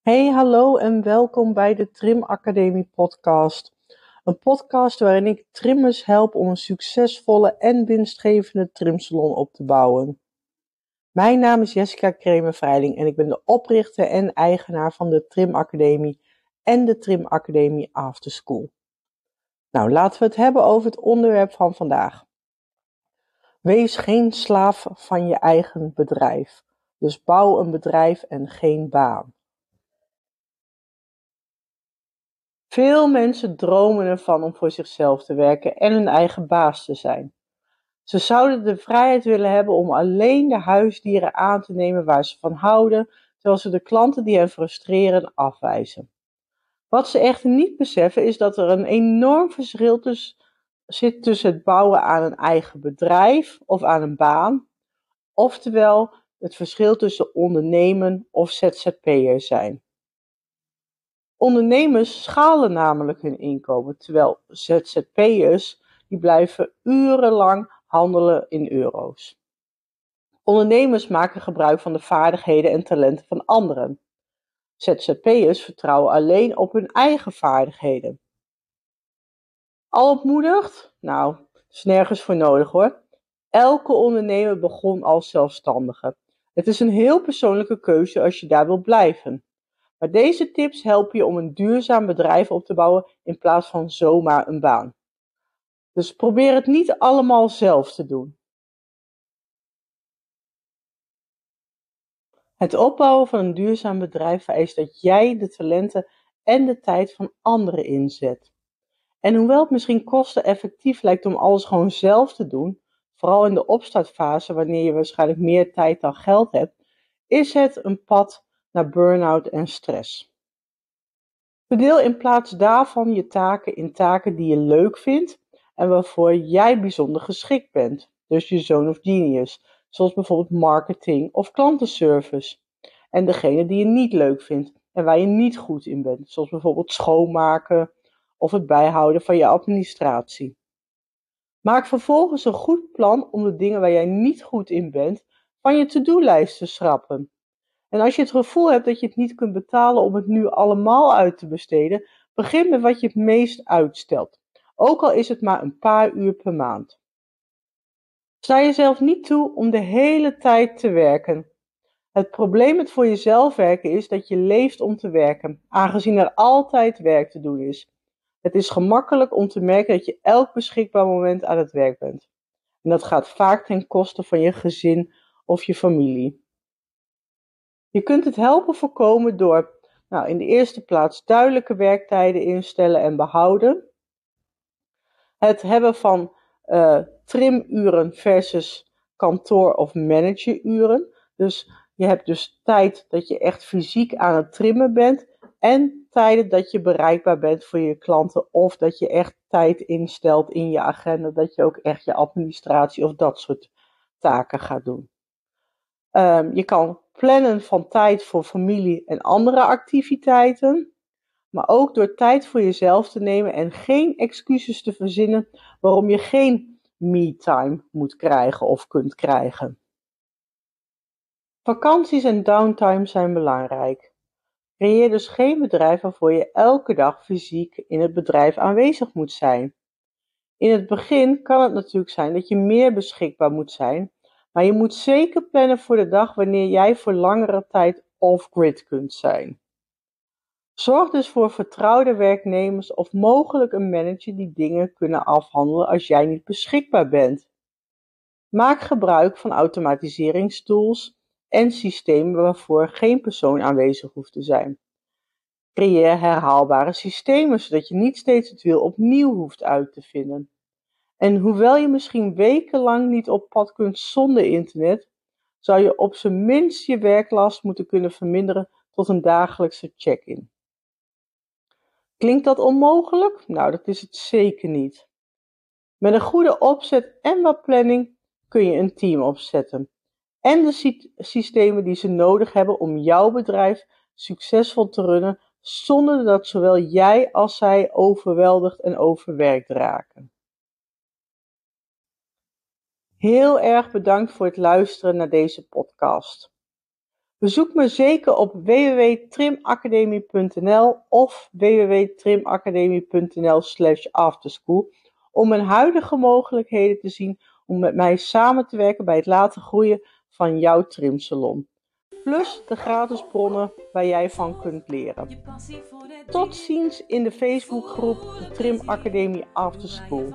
Hey, hallo en welkom bij de Trim Academie podcast. Een podcast waarin ik trimmers help om een succesvolle en winstgevende trimsalon op te bouwen. Mijn naam is Jessica Kremer-Vrijling en ik ben de oprichter en eigenaar van de Trim Academie en de Trim Academie After School. Nou, laten we het hebben over het onderwerp van vandaag. Wees geen slaaf van je eigen bedrijf. Dus bouw een bedrijf en geen baan. Veel mensen dromen ervan om voor zichzelf te werken en hun eigen baas te zijn. Ze zouden de vrijheid willen hebben om alleen de huisdieren aan te nemen waar ze van houden, terwijl ze de klanten die hen frustreren afwijzen. Wat ze echter niet beseffen is dat er een enorm verschil zit tussen het bouwen aan een eigen bedrijf of aan een baan, oftewel het verschil tussen ondernemen of ZZP'er zijn. Ondernemers schalen namelijk hun inkomen, terwijl ZZP'ers die blijven urenlang handelen in euro's. Ondernemers maken gebruik van de vaardigheden en talenten van anderen. ZZP'ers vertrouwen alleen op hun eigen vaardigheden. Al ontmoedigd? Nou, is nergens voor nodig hoor. Elke ondernemer begon als zelfstandige. Het is een heel persoonlijke keuze als je daar wil blijven. Maar deze tips helpen je om een duurzaam bedrijf op te bouwen in plaats van zomaar een baan. Dus probeer het niet allemaal zelf te doen. Het opbouwen van een duurzaam bedrijf vereist dat jij de talenten en de tijd van anderen inzet. En hoewel het misschien kosteneffectief lijkt om alles gewoon zelf te doen, vooral in de opstartfase wanneer je waarschijnlijk meer tijd dan geld hebt, is het een pad naar burn-out en stress. Verdeel in plaats daarvan je taken in taken die je leuk vindt en waarvoor jij bijzonder geschikt bent, dus je zone of genius, zoals bijvoorbeeld marketing of klantenservice. En degene die je niet leuk vindt en waar je niet goed in bent, zoals bijvoorbeeld schoonmaken of het bijhouden van je administratie. Maak vervolgens een goed plan om de dingen waar jij niet goed in bent van je to-do-lijst te schrappen. En als je het gevoel hebt dat je het niet kunt betalen om het nu allemaal uit te besteden, begin met wat je het meest uitstelt. Ook al is het maar een paar uur per maand. Sta jezelf niet toe om de hele tijd te werken. Het probleem met voor jezelf werken is dat je leeft om te werken, aangezien er altijd werk te doen is. Het is gemakkelijk om te merken dat je elk beschikbaar moment aan het werk bent. En dat gaat vaak ten koste van je gezin of je familie. Je kunt het helpen voorkomen door nou, in de eerste plaats duidelijke werktijden instellen en behouden. Het hebben van uh, trimuren versus kantoor- of manageruren. Dus je hebt dus tijd dat je echt fysiek aan het trimmen bent. En tijden dat je bereikbaar bent voor je klanten. Of dat je echt tijd instelt in je agenda. Dat je ook echt je administratie of dat soort taken gaat doen. Um, je kan plannen van tijd voor familie en andere activiteiten. Maar ook door tijd voor jezelf te nemen en geen excuses te verzinnen waarom je geen me-time moet krijgen of kunt krijgen. Vakanties en downtime zijn belangrijk. Creëer dus geen bedrijf waarvoor je elke dag fysiek in het bedrijf aanwezig moet zijn. In het begin kan het natuurlijk zijn dat je meer beschikbaar moet zijn, maar je moet zeker plannen voor de dag wanneer jij voor langere tijd off-grid kunt zijn. Zorg dus voor vertrouwde werknemers of mogelijk een manager die dingen kunnen afhandelen als jij niet beschikbaar bent. Maak gebruik van automatiseringstools en systemen waarvoor geen persoon aanwezig hoeft te zijn. Creëer herhaalbare systemen zodat je niet steeds het wiel opnieuw hoeft uit te vinden. En hoewel je misschien wekenlang niet op pad kunt zonder internet, zou je op zijn minst je werklast moeten kunnen verminderen tot een dagelijkse check-in. Klinkt dat onmogelijk? Nou, dat is het zeker niet. Met een goede opzet en wat planning kun je een team opzetten. En de systemen die ze nodig hebben om jouw bedrijf succesvol te runnen, zonder dat zowel jij als zij overweldigd en overwerkt raken. Heel erg bedankt voor het luisteren naar deze podcast. Bezoek me zeker op www.trimacademie.nl of www.trimacademie.nl slash afterschool om mijn huidige mogelijkheden te zien om met mij samen te werken bij het laten groeien van jouw trimsalon. Plus de gratis bronnen waar jij van kunt leren. Tot ziens in de Facebookgroep Trim Academie After School.